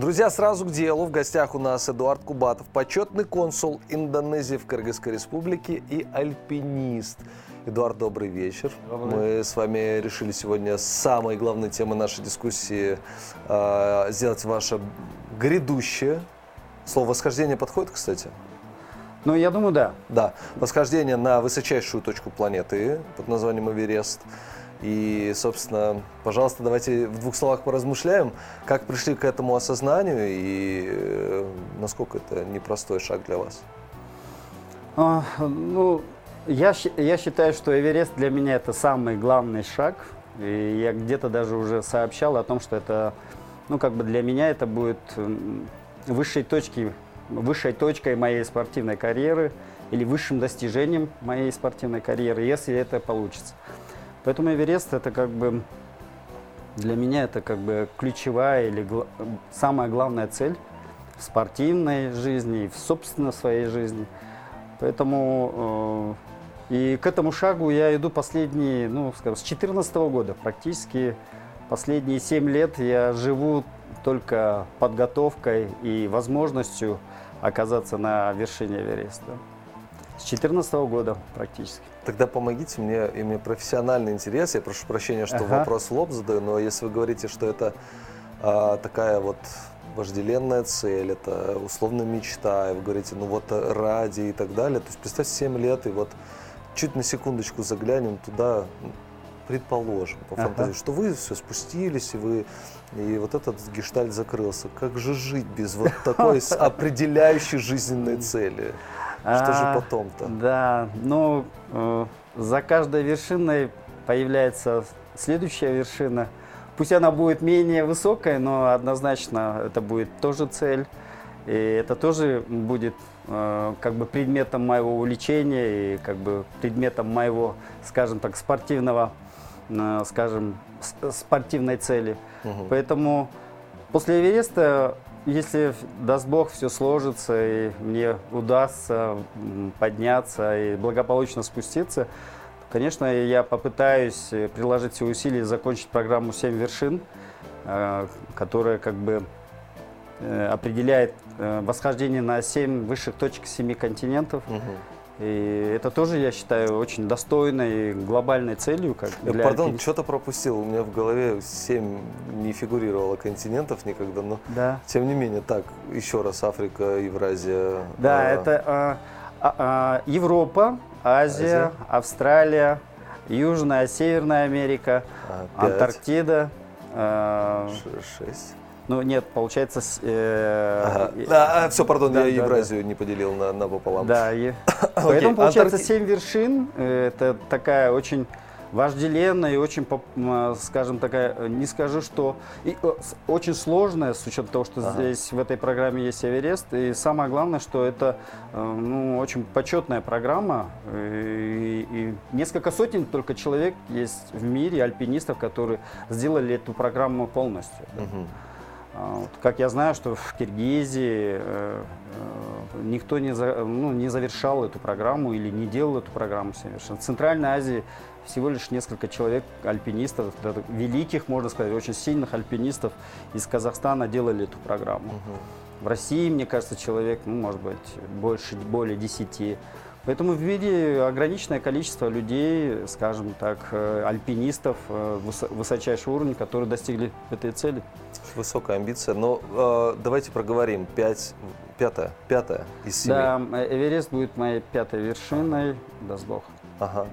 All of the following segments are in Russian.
Друзья, сразу к делу. В гостях у нас Эдуард Кубатов, почетный консул Индонезии в Кыргызской республике и альпинист. Эдуард, добрый вечер. Добрый. Мы с вами решили сегодня самой главной темой нашей дискуссии э, сделать ваше грядущее. Слово восхождение подходит, кстати? Ну, я думаю, да. Да, восхождение на высочайшую точку планеты под названием Эверест. И, собственно, пожалуйста, давайте в двух словах поразмышляем, как пришли к этому осознанию и э, насколько это непростой шаг для вас. А, ну, я, я считаю, что Эверест для меня это самый главный шаг. И я где-то даже уже сообщал о том, что это, ну, как бы для меня это будет высшей точки, высшей точкой моей спортивной карьеры или высшим достижением моей спортивной карьеры, если это получится. Поэтому Эверест это как бы для меня это как бы ключевая или гла- самая главная цель в спортивной жизни и в собственно своей жизни. Поэтому э, и к этому шагу я иду последние, ну, скажем, с 2014 года. Практически последние 7 лет я живу только подготовкой и возможностью оказаться на вершине Эвереста. С 2014 года практически. Тогда помогите мне, и мне профессиональный интерес. Я прошу прощения, что Ага. вопрос в лоб задаю, но если вы говорите, что это а, такая вот вожделенная цель, это условно мечта, и вы говорите, ну вот ради и так далее, то есть представьте 7 лет, и вот чуть на секундочку заглянем туда, предположим, по Ага. фантазии, что вы все спустились, и вы и вот этот гештальт закрылся. Как же жить без вот такой определяющей жизненной цели? Что же А, потом-то? Да, ну, э, за каждой вершиной появляется следующая вершина. Пусть она будет менее высокая, но однозначно это будет тоже цель. И это тоже будет э, как бы предметом моего увлечения и как бы предметом моего, скажем так, спортивного, э, скажем, спортивной цели. Мгм. Поэтому после Эвереста, если даст Бог, все сложится, и мне удастся подняться и благополучно спуститься, конечно, я попытаюсь э, приложить все усилия закончить программу «Семь вершин», э, которая как бы э, определяет восхождение на семь высших точек семи континентов. Мгм. И это тоже, я считаю, очень достойной глобальной целью. Как Я, для Пардон, альпиниста. что-то пропустил. У меня в голове 7 не фигурировало континентов никогда, но Да. тем не менее, так, еще раз, Африка, Евразия. Да, а, это а, а, Европа, Азия, Азия. Австралия, Южная, Северная Америка, а, Антарктида. а, ш- шесть. Ну нет, получается. э, Ага. и- А, все, пардон, да, я да, Евразию не поделил на, на пополам. Да, и- поэтому получается Антаркти- семь вершин. э, Это такая очень вожделенная и очень, м, скажем такая, э, не скажу, что и, э, очень сложная, с учетом того, что Ага. здесь в этой программе есть Эверест. И самое главное, что это э, ну, очень почетная программа. И, и несколько сотен только человек есть в мире, альпинистов, которые сделали эту программу полностью. Мгм. А, вот Как я знаю, что в Киргизии э, э, никто не, за- ну, не завершал эту программу или не делал эту программу совершенно. В Центральной Азии всего лишь несколько человек, альпинистов, великих, можно сказать, очень сильных альпинистов из Казахстана делали эту программу. Мгм. В России, мне кажется, человек, ну, может быть, больше, более 10. Поэтому в мире ограниченное количество людей, скажем так, э, альпинистов э, высо- высочайшего уровня, которые достигли этой цели. Высокая амбиция. Но э, давайте проговорим. Пять, пятая, пятая из семи. Да, э, Эверест будет моей пятой вершиной, даст Бог. Ага.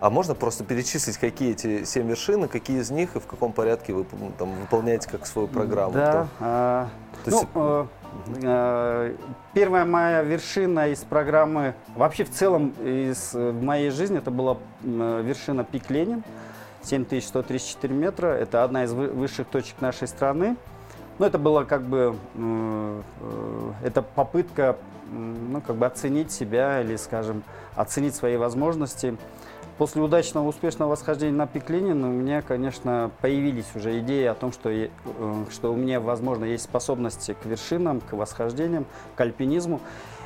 А можно просто перечислить, какие эти семь вершин, и какие из них и в каком порядке вы там, выполняете как свою программу? Да. То- а, То ну, есть- первая моя вершина из программы, вообще в целом из э, моей жизни, это была э, вершина Пик Ленин, 7134 метра. Это одна из вы- высших точек нашей страны. Ну, это было как бы, э, это попытка, ну, как бы оценить себя или, скажем, оценить свои возможности. После удачного, успешного восхождения на пик Ленина у меня, конечно, появились уже идеи о том, что, э, что у меня, возможно, есть способности к вершинам, к восхождениям, к альпинизму.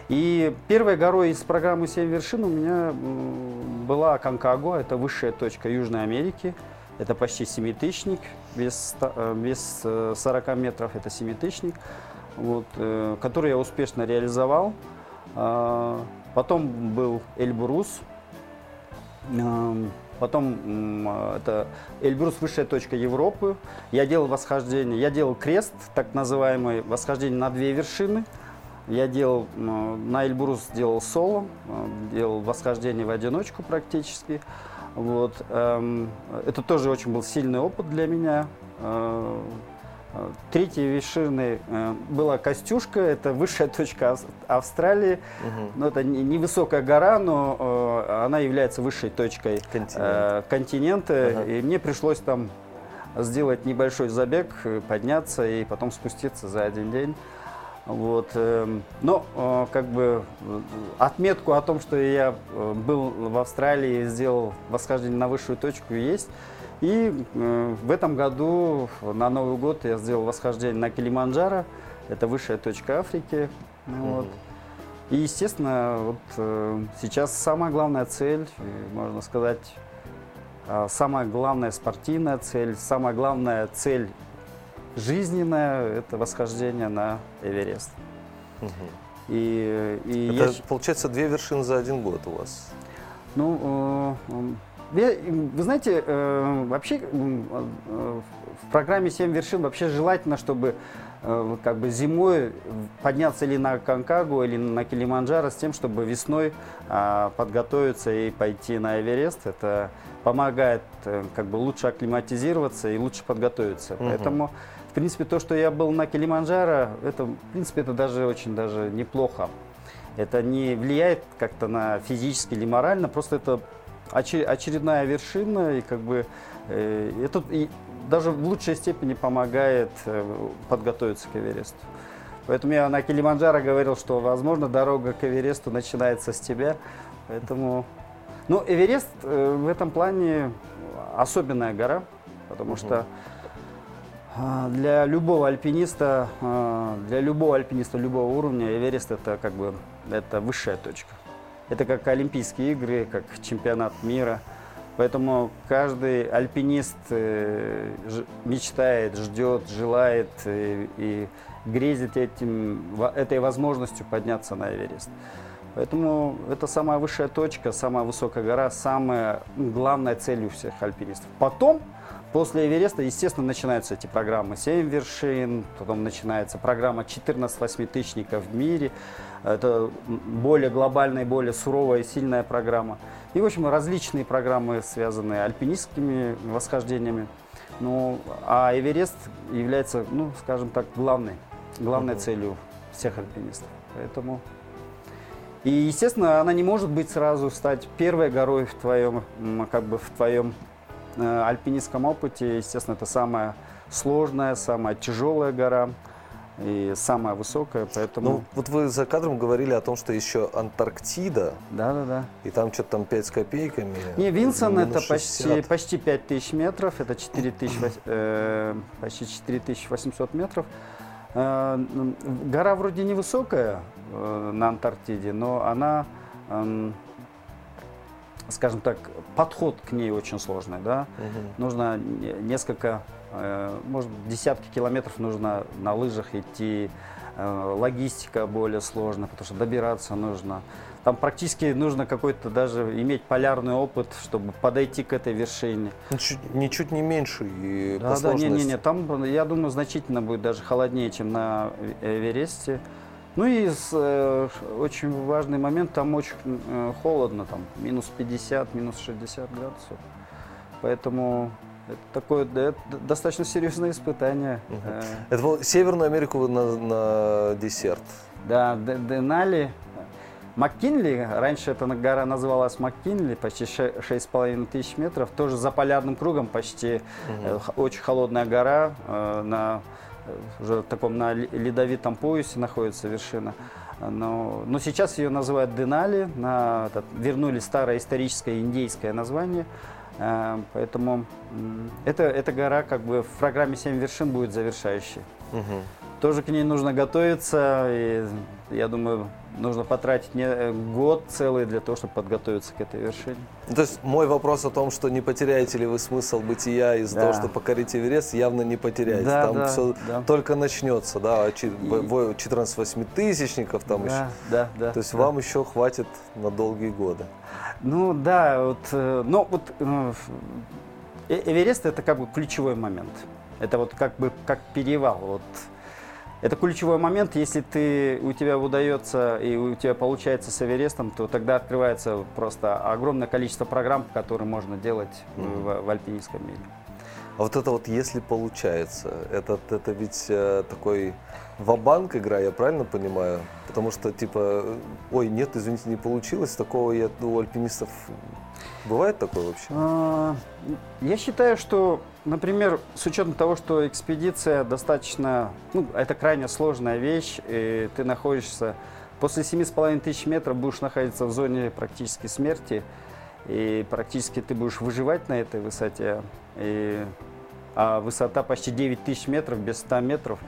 И первой горой из программы «Семь вершин» у меня была Конкагуа, это высшая точка Южной Америки. Это почти семитысячник, без, без э, 40 метров это семитысячник, вот, э, который я успешно реализовал. А, Потом был Эльбрус, Потом это Эльбрус высшая точка Европы. Я делал восхождение, я делал крест, так называемый, восхождение на две вершины. Я делал на Эльбрус делал соло, э, делал восхождение в одиночку практически. Вот. эм, Это тоже очень был сильный опыт для меня. Э, э, Третьей вершиной была Костюшка, это высшая точка Ав- Австралии. Мгм. Ну, это не- невысокая гора, но она является высшей точкой Континент. э, континента. Ага. И мне пришлось там сделать небольшой забег, подняться и потом спуститься за один день. Вот. эм, Но э, как бы э, отметку о том, что я был в Австралии и сделал восхождение на высшую точку, есть. И в этом году на Новый год я сделал восхождение на Килиманджаро. Это высшая точка Африки. Вот. Мгм. И, естественно, вот э, сейчас самая главная цель, э, можно сказать, э, самая главная спортивная цель, самая главная цель жизненная – это восхождение на Эверест. Мгм. И, и Это я получается две вершины за один год у вас. Ну, э, м, я- вы знаете, э, вообще э, в программе «Семь вершин» вообще желательно, чтобы как бы зимой подняться или на Конкагу, или на Килиманджаро с тем, чтобы весной а, подготовиться и пойти на Эверест. Это помогает как бы лучше акклиматизироваться и лучше подготовиться. Мгм. Поэтому, в принципе, то, что я был на Килиманджаро, это, в принципе, это даже очень даже неплохо. Это не влияет как-то на физически или морально, просто это оче- очередная вершина, и как бы э, это и даже в лучшей степени помогает э, подготовиться к Эвересту. Поэтому я на Килиманджаро говорил, что, возможно, дорога к Эвересту начинается с тебя. Поэтому... Ну, Эверест э, в этом плане особенная гора, потому Мгм. что а, для любого альпиниста, а, для любого альпиниста любого уровня Эверест это как бы это высшая точка. Это как Олимпийские игры, как чемпионат мира. Поэтому каждый альпинист э, мечтает, ждет, желает э, и грезит этим, этой возможностью подняться на Эверест. Поэтому это самая высшая точка, самая высокая гора, самая ну, главная цель у всех альпинистов. Потом, после Эвереста, естественно, начинаются эти программы «Семь вершин», потом начинается программа «14 восьмитысячников в мире». Это более глобальная, более суровая сильная программа. И, в общем, различные программы, связанные альпинистскими восхождениями. Ну, а Эверест является, ну, скажем так, главной, главной целью всех альпинистов. Поэтому и, естественно, она не может быть сразу стать первой горой в твоем, как бы в твоем э, альпинистском опыте. Естественно, это самая сложная, самая тяжелая гора и самая высокая, поэтому... Ну, вот вы за кадром говорили о том, что еще Антарктида, да, да, да. и там что-то там 5 с копейками. Не, Винсон это почти, 60. почти 5000 метров, это 4000, э, почти 4800 метров. Э, гора вроде невысокая э, на Антарктиде, но она, эм, скажем так, подход к ней очень сложный, да. Мгм. Нужно не- несколько, э, может, десятки километров нужно на лыжах идти, э, логистика более сложная, потому что добираться нужно. Там практически нужно какой-то даже иметь полярный опыт, чтобы подойти к этой вершине. Ну, чуть- ничуть не меньше и по Да, да, не, не, не, там, я думаю, значительно будет даже холоднее, чем на Э- Эвересте. Ну и с, э, очень важный момент, там очень э, холодно, там минус 50, минус 60 градусов. Поэтому это такое это достаточно серьезное испытание. Э, Это вот Северную Америку на, на десерт. Да, Денали. Маккинли, раньше эта гора называлась Маккинли, почти ше- 6,5 тысяч метров, тоже за полярным кругом, почти х- очень холодная гора, э, на уже таком на ле- ледовитом поясе находится вершина. Но, но сейчас ее называют Денали, на, этот, вернули старое историческое индейское название. Э, Поэтому это, эта гора как бы в программе «Семь вершин» будет завершающей. Мгм. Тоже к ней нужно готовиться. И я думаю, нужно потратить не, э, год целый для того, чтобы подготовиться к этой вершине. Ну, то есть мой вопрос о том, что не потеряете ли вы смысл бытия из-за да. того, что покорите Эверест, явно не потеряете. Да, там да, все да. только начнется, да, 14 тысячников там да, еще. Да, да. То есть да. вам еще хватит на долгие годы. Ну да, вот, э, но вот э, Эверест это как бы ключевой момент. Это вот как бы как перевал. Вот это ключевой момент. Если ты, у тебя удается и у тебя получается с Эверестом, то тогда открывается просто огромное количество программ, которые можно делать mm-hmm. в, в альпинистском мире. А вот это вот если получается, это, это ведь э, такой вабанк игра, я правильно понимаю? Потому что типа, ой, нет, извините, не получилось, такого я у альпинистов бывает такое вообще? А, я считаю, что Например, с учетом того, что экспедиция достаточно, ну, это крайне сложная вещь, и ты находишься после семи с половиной тысяч метров будешь находиться в зоне практически смерти, и практически ты будешь выживать на этой высоте, и, а высота почти 9 тысяч метров, без 100 метров,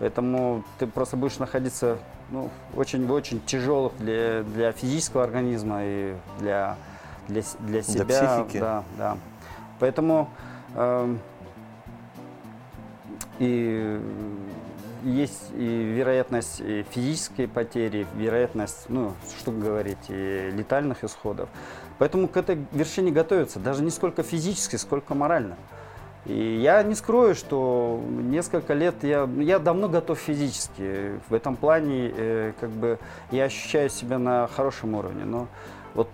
поэтому ты просто будешь находиться ну, очень-очень тяжелых для, для физического организма и для, для, для себя. Для психики. Да, да. Поэтому Эм, и есть и вероятность и физической потери, вероятность, ну, что говорить, и летальных исходов. Поэтому к этой вершине готовятся даже не сколько физически, сколько морально. И я не скрою, что несколько лет я, я давно готов физически. В этом плане э, как бы я ощущаю себя на хорошем уровне. Но вот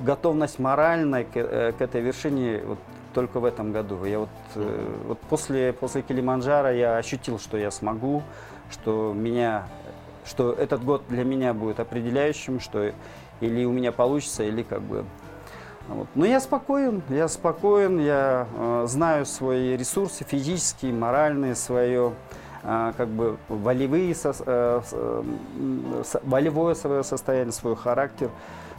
готовность моральная к, э, к этой вершине вот, только в этом году. Я вот, э, вот после, после Килиманджаро я ощутил, что я смогу, что, меня, что этот год для меня будет определяющим, что или у меня получится, или как бы... Вот. Но я спокоен, я спокоен, я э, знаю свои ресурсы физические, моральные, свое э, как бы волевые, со, э, э, волевое свое состояние, свой характер.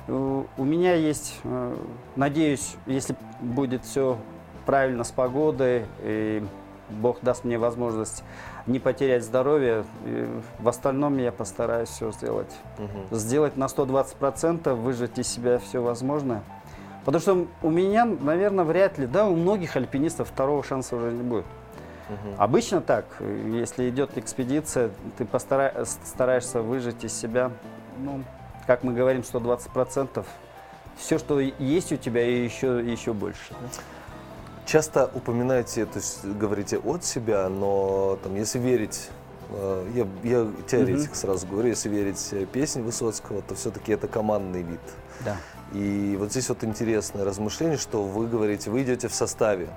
У меня есть, э, надеюсь, если будет все правильно с погодой, и Бог даст мне возможность не потерять здоровье, и в остальном я постараюсь все сделать. Угу. Сделать на 120%, выжать из себя все возможное. Потому что у меня, наверное, вряд ли, да, у многих альпинистов второго шанса уже не будет. Угу. Обычно так, если идет экспедиция, ты постара... стараешься выжать из себя, ну, как мы говорим, 120%, все, что есть у тебя, и еще, еще больше. Часто упоминаете, то есть говорите от себя, но там, если верить э, я, я теоретик mm сразу говорю, если верить песне Высоцкого, то все-таки это командный вид. Да. И вот здесь вот интересное размышление, что вы говорите, вы идете в составе.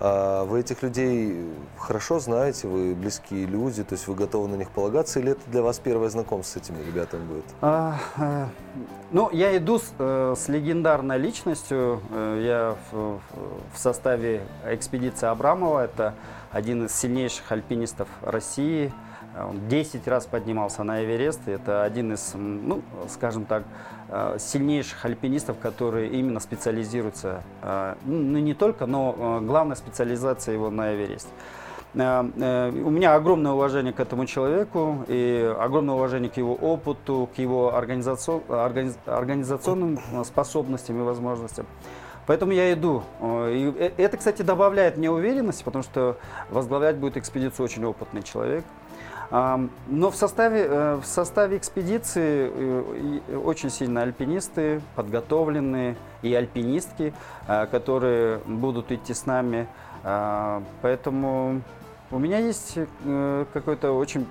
А вы этих людей хорошо знаете, вы близкие люди, то есть вы готовы на них полагаться, или это для вас первое знакомство с этими ребятами будет? А, а, ну, я иду с, э, с легендарной личностью. Э, я в, в составе экспедиции Абрамова, это один из сильнейших альпинистов России. Он 10 раз поднимался на Эверест. Это один из, ну, скажем так, сильнейших альпинистов, которые именно специализируются, э, ну не только, но э, главная специализация его на Эвересте. У меня огромное уважение к этому человеку и огромное уважение к его опыту, к его организационным способностям и возможностям. Поэтому я иду. И это, кстати, добавляет мне уверенности, потому что возглавлять будет экспедицию очень опытный человек. Но в составе, э, в составе экспедиции э, очень сильно альпинисты, подготовленные, и альпинистки, э, которые будут идти с нами. Поэтому у меня есть какое-то очень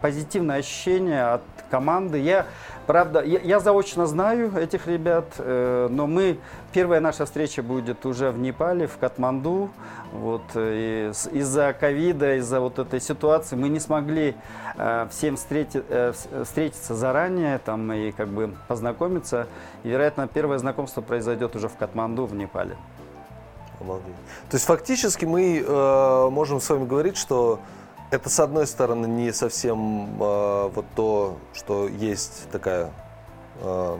позитивное ощущение от команды. Я, правда, я, я заочно знаю этих ребят, э, но мы, первая наша встреча будет уже в Непале, в Катманду. Вот, э, из-за ковида, из-за вот этой ситуации мы не смогли э, всем встрети, э, встретиться заранее там, и как бы познакомиться. И, вероятно, первое знакомство произойдет уже в Катманду, в Непале. Обалдеть. То есть фактически мы э, можем с вами говорить, что это, с одной стороны, не совсем э, вот то, что есть такая, э,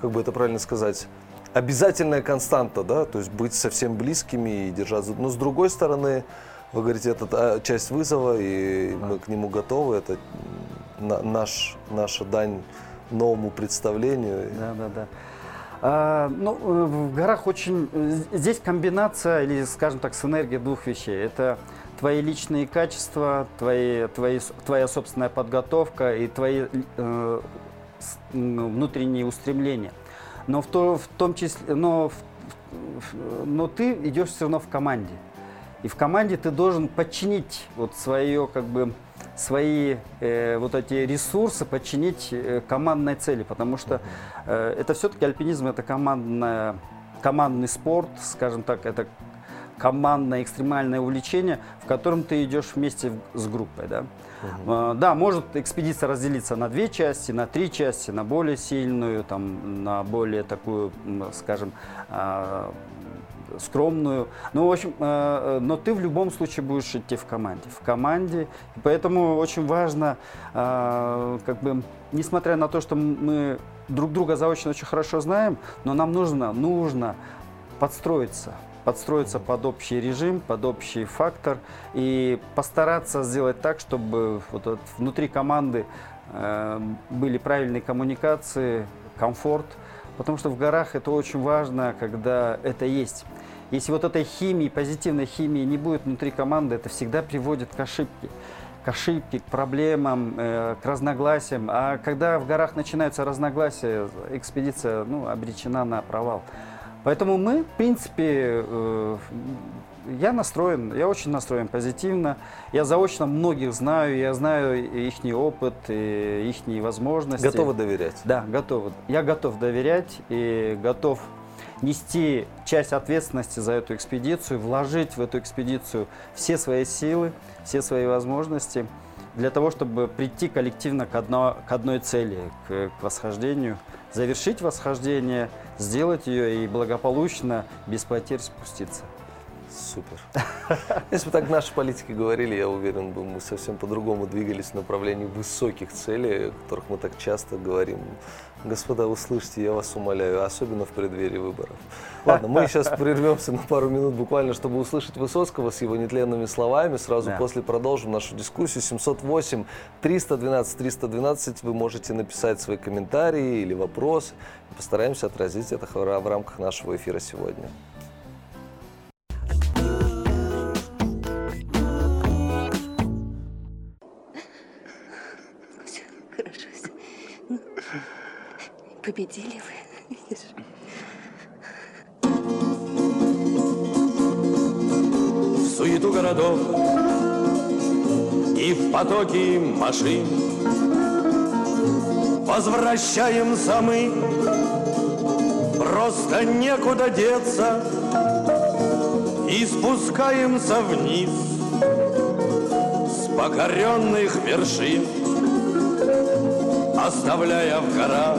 как бы это правильно сказать, обязательная константа, да, то есть быть совсем близкими и держаться. Но с другой стороны, вы говорите, это часть вызова, и мы к нему готовы. Это на, наш, наша дань новому представлению. Да, да, да. А, ну, э, в горах очень... э, Здесь комбинация, или, скажем так, синергия двух вещей. Это твои личные качества, твои, твои, твоя собственная подготовка и твои э, м, внутренние устремления. Но в, то, в том числе... Но, в- но ты идешь все равно в команде. И в команде ты должен подчинить вот свое, как бы, свои э, вот эти ресурсы, подчинить э, командной цели, потому что э, это все-таки альпинизм, это командная, командный спорт, скажем так, это командное экстремальное увлечение, в котором ты идешь вместе с группой, да. Э, Да, может экспедиция разделиться на две части, на три части, на более сильную, там, на более такую, скажем, а, скромную. Ну, в общем, э, но ты в любом случае будешь идти в команде. В команде. И поэтому очень важно, э, как бы, несмотря на то, что мы друг друга заочно очень хорошо знаем, но нам нужно, нужно подстроиться подстроиться под общий режим, под общий фактор и постараться сделать так, чтобы вот внутри команды э, были правильные коммуникации, комфорт, потому что в горах это очень важно, когда это есть. Если вот этой химии, позитивной химии не будет внутри команды, это всегда приводит к ошибке к ошибке, к проблемам, э, к разногласиям. А когда в горах начинаются разногласия, экспедиция ну, обречена на провал. Поэтому мы, в принципе, э, я настроен, я очень настроен позитивно. Я заочно многих знаю, я знаю их опыт, их возможности. Готовы доверять? Да, готовы. Я готов доверять и готов нести часть ответственности за эту экспедицию, вложить в эту экспедицию все свои силы, все свои возможности для того, чтобы прийти коллективно к, одно, к одной цели, к, к восхождению, завершить восхождение, сделать ее и благополучно, без потерь спуститься. Супер. Если бы так наши политики говорили, я уверен, бы мы совсем по-другому двигались в направлении высоких целей, о которых мы так часто говорим. Господа, услышьте, я вас умоляю, особенно в преддверии выборов. Ладно, мы сейчас прервемся на пару минут буквально, чтобы услышать Высоцкого с его нетленными словами. Сразу Да. после продолжим нашу дискуссию. 708 312 312 вы можете написать свои комментарии или вопросы. Постараемся отразить это в рамках нашего эфира сегодня. Победили вы. в суету городов и в потоки машин. Возвращаемся мы, просто некуда деться, и спускаемся вниз с покоренных вершин, оставляя в горах,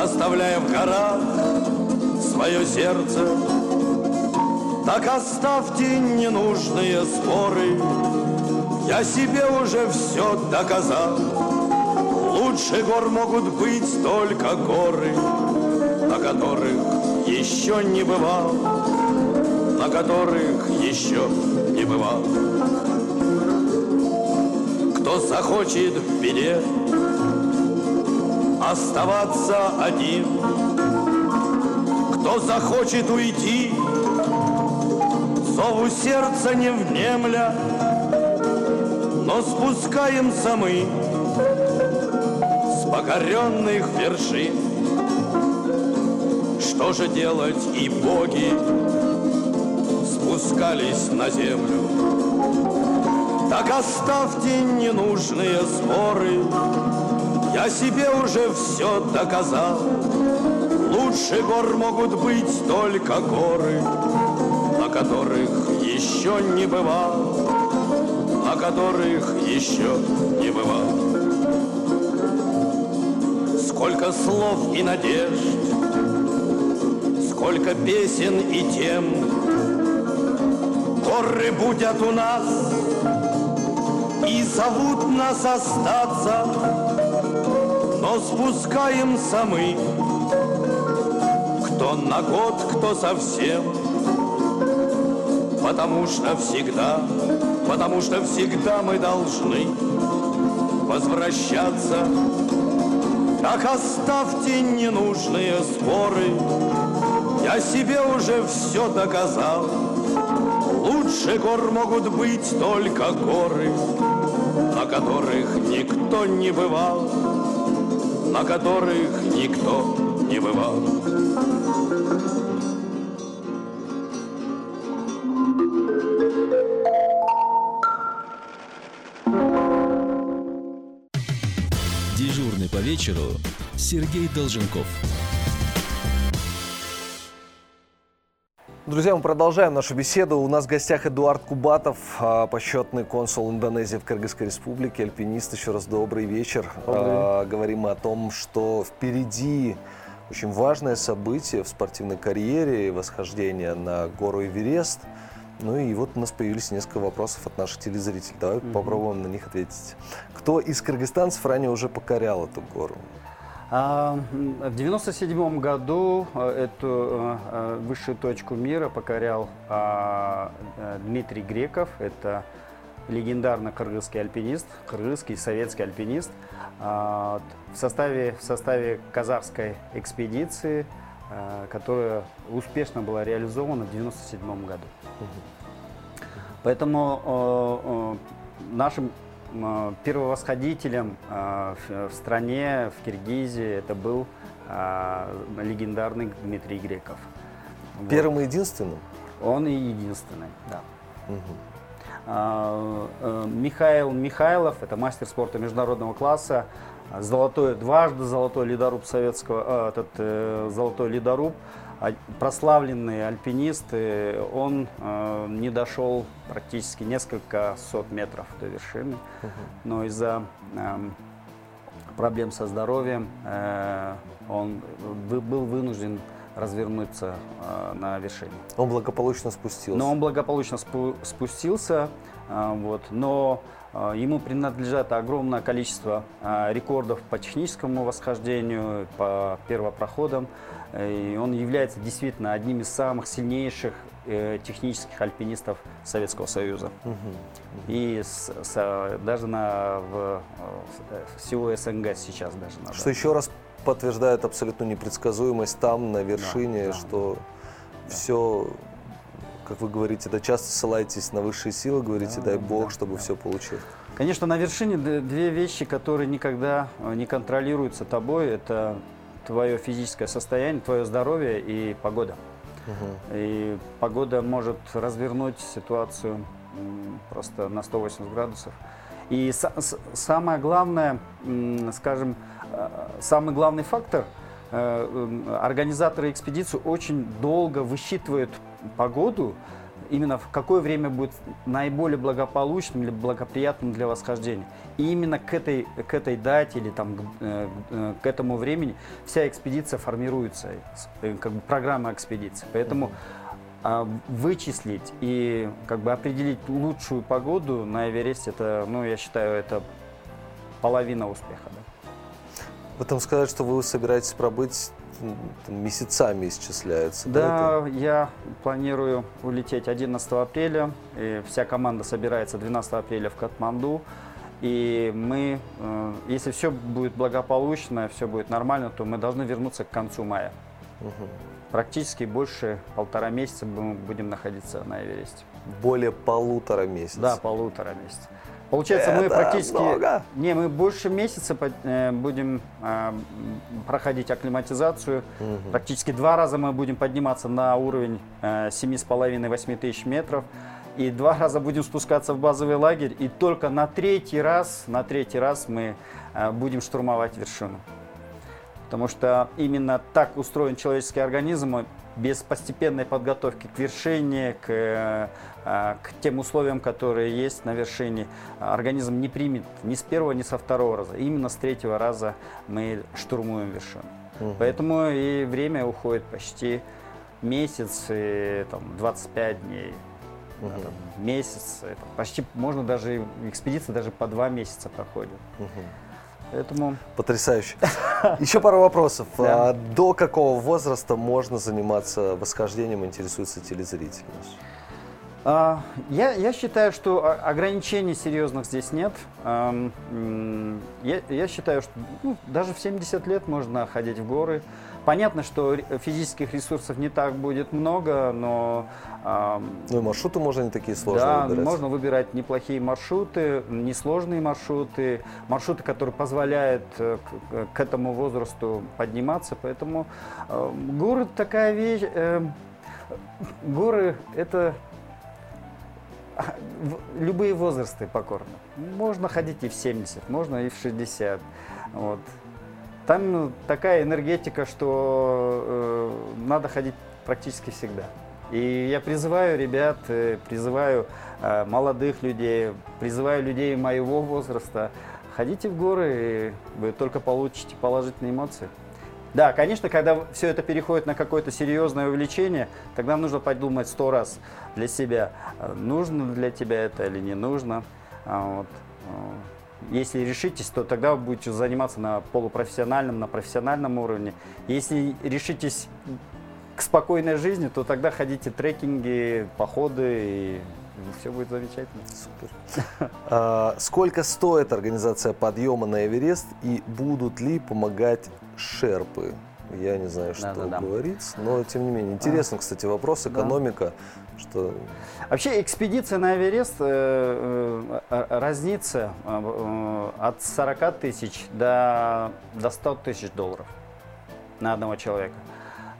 оставляя в горах свое сердце. Так оставьте ненужные споры Я себе уже все доказал. Лучше гор могут быть только горы На которых еще не бывал На которых еще не бывал. Кто захочет в беде Оставаться один Кто захочет уйти Зову сердца не внемля, но спускаемся мы с покоренных вершин. Что же делать и боги спускались на землю? Так оставьте ненужные споры, я себе уже все доказал. Лучше гор могут быть только горы, на которых еще не бывал, на которых еще не бывал. Сколько слов и надежд, сколько песен и тем, горы будут у нас и зовут нас остаться, но спускаемся мы, кто на год, кто совсем, потому что всегда потому что всегда мы должны возвращаться. Так оставьте ненужные споры, я себе уже все доказал. Лучше гор могут быть только горы, на которых никто не бывал, на которых никто не бывал. Дежурный по вечеру Сергей Долженков. Друзья, мы продолжаем нашу беседу. У нас в гостях Эдуард Кубатов, а, почетный консул Индонезии в Кыргызской республике, альпинист. Еще раз добрый вечер. А, Говорим о том, что впереди очень важное событие в спортивной карьере, восхождение на гору Эверест. Ну и вот у нас появились несколько вопросов от наших телезрителей. Давай попробуем на них ответить. Кто из кыргызстанцев ранее уже покорял эту гору? А, В 97 году э, эту э, э, высшую точку мира покорял а, Дмитрий Греков. Это легендарный кыргызский альпинист, кыргызский советский альпинист. А, В составе, в составе казахской экспедиции, которая успешно была реализована в 97 году. Поэтому нашим первовосходителем э, в, в стране, в Киргизии, это был э, легендарный Дмитрий Греков. Вот. Первым и единственным? Он и единственный, да. Э, Михаил Михайлов, это мастер спорта международного класса, золотой, дважды золотой ледоруб советского, этот э, золотой ледоруб, прославленный альпинист, э, он э, не дошел практически несколько сот метров до вершины, но из-за эм, проблем со здоровьем э, он был вынужден развернуться э, на вершине. Он благополучно спустился. Но он благополучно спу- спустился, а, вот, но ему принадлежат огромное количество а, рекордов по техническому восхождению, по первопроходам. И он является действительно одним из самых сильнейших э, технических альпинистов Советского Союза. Мгм. И с- с- даже на, в, э, всего СНГ сейчас даже. на Что еще раз подтверждает абсолютную непредсказуемость там, на вершине, да. что все, как вы говорите, да часто ссылаетесь на высшие силы, говорите, Да, дай да, бог, да, чтобы да. все получилось. Конечно, на вершине две вещи, которые никогда э, не контролируются тобой. Это твое физическое состояние, твое здоровье и погода. И погода может развернуть ситуацию просто на 180 градусов. И самое главное, скажем, э, самый главный фактор, э, организаторы экспедиции очень долго высчитывают погоду, именно в какое время будет наиболее благополучным или благоприятным для восхождения. И именно к этой, к этой дате или там, к, э, к этому времени вся экспедиция формируется, э, как бы программа экспедиции. Поэтому а, вычислить и как бы определить лучшую погоду на Эвересте, это, ну, я считаю, это половина успеха. Да? В этом сказать, что вы собираетесь пробыть там, месяцами исчисляется. Да, я планирую улететь 11 апреля. И вся команда собирается 12 апреля в Катманду. И мы, э, если все будет благополучно, все будет нормально, то мы должны вернуться к концу мая. Мгм. Практически больше полтора месяца мы будем находиться на Эвересте. Более полутора месяцев. Да, полутора месяца. Получается, мы Это практически... много. Не, мы больше месяца э, будем э, м, проходить акклиматизацию. Мгм. Практически два раза мы будем подниматься на уровень э, 7,5-8 тысяч метров. И два раза будем спускаться в базовый лагерь. И только на третий раз, на третий раз мы э, будем штурмовать вершину. Потому что именно так устроен человеческий организм, э, без постепенной подготовки к вершине, к, э, э, к тем условиям, которые есть на вершине, организм не примет ни с первого, ни со второго раза. Именно с третьего раза мы штурмуем вершину. Мгм. Поэтому и время уходит почти месяц, и, там, 25 дней, да, там, месяц. Это почти можно даже, экспедиция даже по два месяца проходит. Мгм. Поэтому Потрясающе. Еще пару вопросов. Да. А До какого возраста можно заниматься восхождением, интересуется телезритель наш? А, Я, я считаю, что ограничений серьезных здесь нет. Я, я считаю, что ну, даже в 70 лет можно ходить в горы. Понятно, что физических ресурсов не так будет много, но Ну и маршруты можно не такие сложные да, выбирать. можно выбирать неплохие маршруты, несложные маршруты, маршруты, которые позволяют э, к, этому возрасту подниматься. Поэтому горы такая вещь. э, горы это любые возрасты покорны. Можно ходить и в 70, можно и в 60. Вот. Там ну, такая энергетика, что э, надо ходить практически всегда. И я призываю ребят, э, призываю э, молодых людей, призываю людей моего возраста, ходите в горы, и вы только получите положительные эмоции. Да, конечно, когда все это переходит на какое-то серьезное увлечение, тогда нужно подумать сто раз для себя, нужно для тебя это или не нужно. А вот, э, Если решитесь, то тогда вы будете заниматься на полупрофессиональном, на профессиональном уровне. Если решитесь к спокойной жизни, то тогда ходите трекинги, походы, и все будет замечательно. Супер. А, Сколько стоит организация подъема на Эверест и будут ли помогать шерпы? Я не знаю, что Да-да-да. говорить, но тем не менее. Интересно, кстати, вопрос, Да. экономика, что Вообще экспедиция на Эверест э, э, разнится э, э, от 40 тысяч до, до 100 тысяч долларов на одного человека.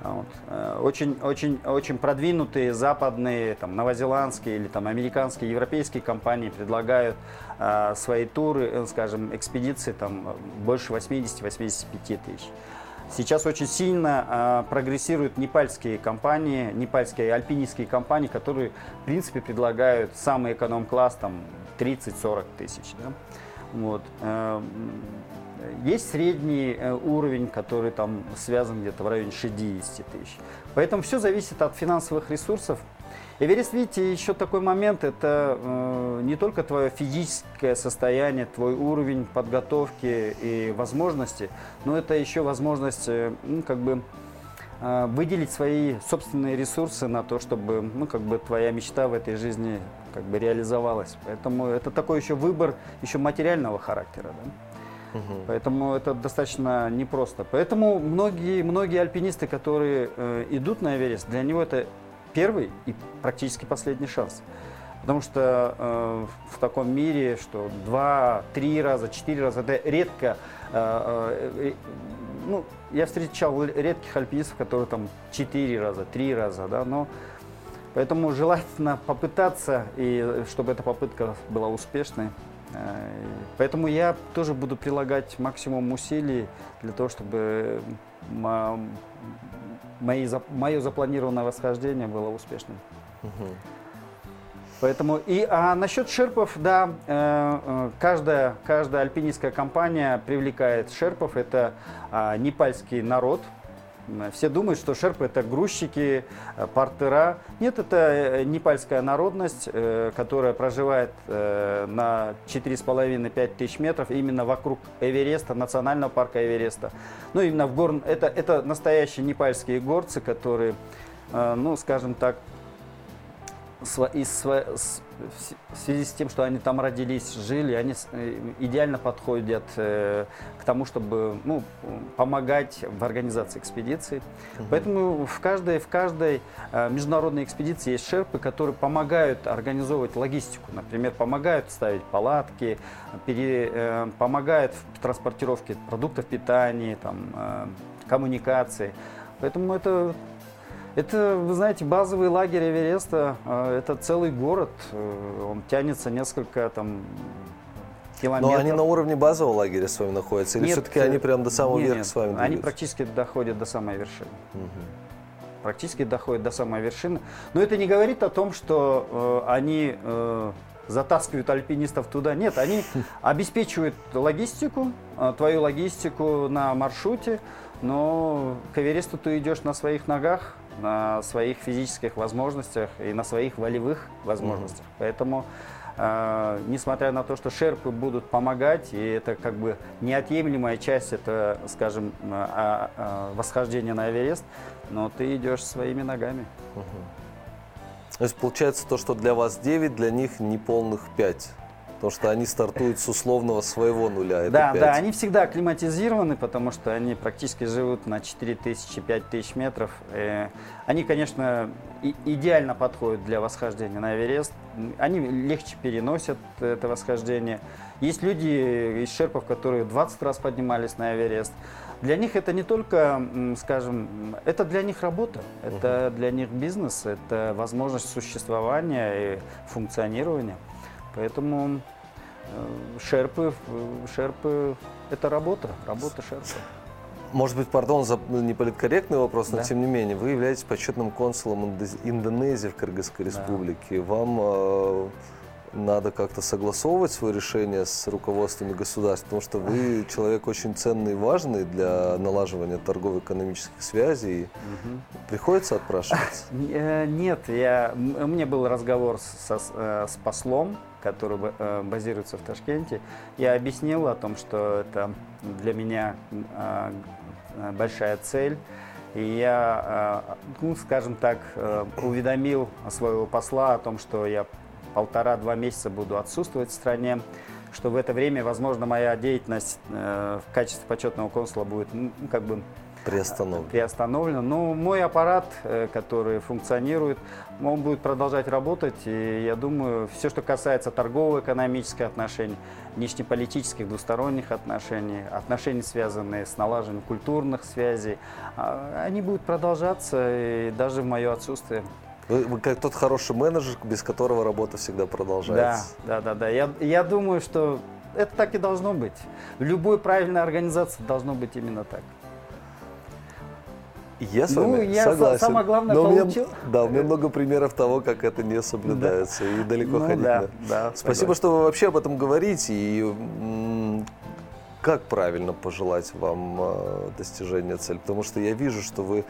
Вот. Э, Очень, очень, очень продвинутые западные, там, новозеландские или там, американские, европейские компании предлагают э, свои туры, э, скажем, экспедиции там, больше 80-85 тысяч. Сейчас очень сильно э, прогрессируют непальские компании, непальские альпинистские компании, которые, в принципе, предлагают самый эконом-класс там 30-40 тысяч. Да? Вот. Э, Есть средний э, уровень, который там связан где-то в районе 60 тысяч. Поэтому все зависит от финансовых ресурсов. Эверест, видите, еще такой момент, это э, не только твое физическое состояние, твой уровень подготовки и возможности, но это еще возможность, э, ну, как бы, э, выделить свои собственные ресурсы на то, чтобы, ну, как бы, твоя мечта в этой жизни, как бы, реализовалась. Поэтому это такой еще выбор, еще материального характера, да? Поэтому это достаточно непросто. Поэтому многие, многие альпинисты, которые э, идут на Эверест, для него это первый и практически последний шанс. Потому что э, в таком мире, что два, три раза, четыре раза, это редко. э, э, э, ну, я встречал редких альпинистов, которые там четыре раза, три раза, да, но поэтому желательно попытаться, и чтобы эта попытка была успешной. Э, Поэтому я тоже буду прилагать максимум усилий для того, чтобы мои, мое запланированное восхождение было успешным. Поэтому и а насчет шерпов, да, э, э, каждая, каждая альпинистская компания привлекает шерпов. Это а, непальский народ. Все думают, что шерпы это грузчики, э, портера. Нет, это э, непальская народность, э, которая проживает на 4,5-5 тысяч метров именно вокруг Эвереста, национального парка Эвереста. Ну, именно в гор... это, это настоящие непальские горцы, которые, ну, скажем так, из в связи с тем, что они там родились, жили, они э, идеально подходят э, к тому, чтобы ну, помогать в организации экспедиции. Поэтому в каждой, в каждой э, международной экспедиции есть шерпы, которые помогают организовывать логистику. Например, помогают ставить палатки, пере- помогают в транспортировке продуктов питания, там, коммуникации. Поэтому это это, вы знаете, базовый лагерь Эвереста, э, это целый город, э, он тянется несколько там Но километров. они на уровне базового лагеря с вами находятся? Или все-таки э, они прям до самого нет, верха нет, с вами Они двигаются? практически доходят до самой вершины. Практически доходят до самой вершины. Но это не говорит о том, что э, они э, затаскивают альпинистов туда. Нет, они обеспечивают логистику, э, твою логистику на маршруте, но к Эвересту ты идешь на своих ногах, на своих физических возможностях и на своих волевых возможностях. Поэтому э, несмотря на то, что шерпы будут помогать, и это как бы неотъемлемая часть, это, скажем, э, а- а, восхождение на Эверест, но ты идешь своими ногами. То есть получается то, что для вас 9, для них не полных 5. Потому что они стартуют с условного своего нуля. Это Да, 5. да, они всегда акклиматизированы, потому что они практически живут на 4000-5000 метров. Э, Они, конечно, и- идеально подходят для восхождения на Эверест. Они легче переносят это восхождение. Есть люди из шерпов, которые 20 раз поднимались на Эверест. Для них это не только, скажем, это для них работа, это для них бизнес, это возможность существования и функционирования. Поэтому э, шерпы, э, шерпы – это работа, работа шерпа. Может быть, пардон за неполиткорректный вопрос, но Да. тем не менее, вы являетесь почетным консулом Индонезии в Кыргызской Да. республике. Вам э, надо как-то согласовывать свое решение с руководствами государств, потому что вы человек очень ценный и важный для налаживания торгово-экономических связей. Приходится отпрашиваться? Э, Нет, я, м- мне был разговор со- с послом, который э, базируется в Ташкенте. Я объяснил о том, что это для меня э, большая цель. И я, э, ну, скажем так, уведомил своего посла о том, что я полтора-два месяца буду отсутствовать в стране, что в это время, возможно, моя деятельность в качестве почетного консула будет ну, как бы Приостановлен. приостановлено. Но мой аппарат, э, который функционирует, он будет продолжать работать. И я думаю, все, что касается торгово-экономических отношений, внешнеполитических двусторонних отношений, отношений, связанные с налаживанием культурных связей, а, они будут продолжаться и даже в мое отсутствие. Вы, вы как тот хороший менеджер, без которого работа всегда Да, продолжается. да, да, да. Я, я думаю, что это так и должно быть. В любой правильной организации должно быть именно так. Я с Ну, вами я са- согласен. самое главное Но у меня- получил. да, у меня много примеров того, как это не соблюдается. И далеко Ну ходить да, надо. да, Спасибо, согласен. что вы вообще об этом говорите. И как правильно пожелать вам э, достижения цели? Потому что я вижу, что вы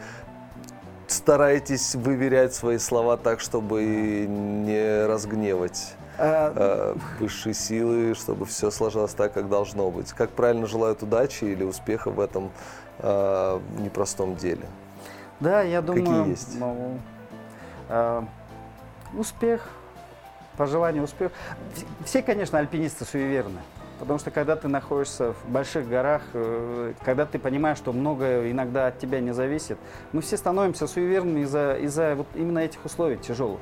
стараетесь выверять свои слова так, чтобы не разгневать А, э, высшие силы, чтобы все сложилось так, как должно быть. Как правильно желают удачи или успеха в этом э, непростом деле? Да, я Какие думаю, есть? ну, э, успех, пожелание успеха. Вс- Все, конечно, альпинисты суеверны. Потому что когда ты находишься в больших горах, э, когда ты понимаешь, что многое иногда от тебя не зависит, мы все становимся суеверными из-за из вот именно этих условий тяжелых.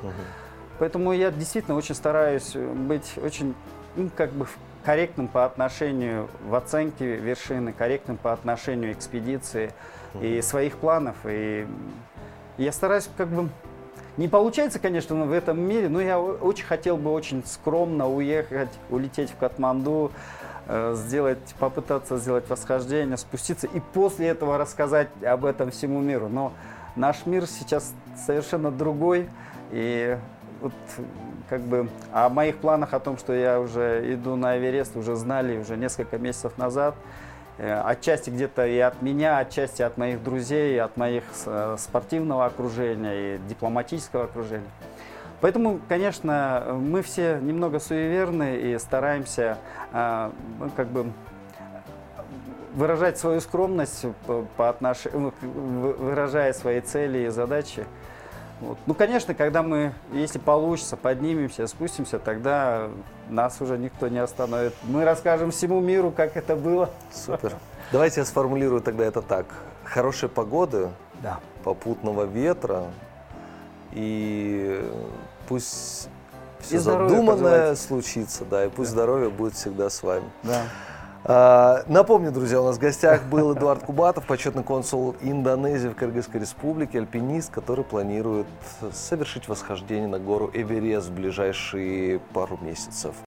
Поэтому я действительно очень стараюсь э, быть очень ну, как бы корректным по отношению в оценке вершины, корректным по отношению экспедиции и своих планов. И я стараюсь как бы... Не получается, конечно, в этом мире, но я очень хотел бы очень скромно уехать, улететь в Катманду, э, сделать, попытаться сделать восхождение, спуститься и после этого рассказать об этом всему миру. Но наш мир сейчас совершенно другой, и вот как бы о моих планах о том, что я уже иду на Эверест, уже знали уже несколько месяцев назад. Э, Отчасти где-то и от меня, отчасти от моих друзей, от моих э, спортивного окружения и дипломатического окружения. Поэтому, конечно, мы все немного суеверны и стараемся э, ну, как бы выражать свою скромность по, отнош- ну, выражая свои цели и задачи. Вот. Ну, конечно, когда мы, если получится, поднимемся, спустимся, тогда нас уже никто не остановит. Мы расскажем всему миру, как это было. Супер. Давайте я сформулирую тогда это так. Хорошая погода, Да. попутного ветра и пусть все И задуманное случится, да, и пусть здоровье будет всегда с вами. Да. А, Напомню, друзья, у нас в гостях был Эдуард Кубатов, почетный консул Индонезии в Кыргызской республике, альпинист, который планирует совершить восхождение на гору Эверест в ближайшие пару месяцев.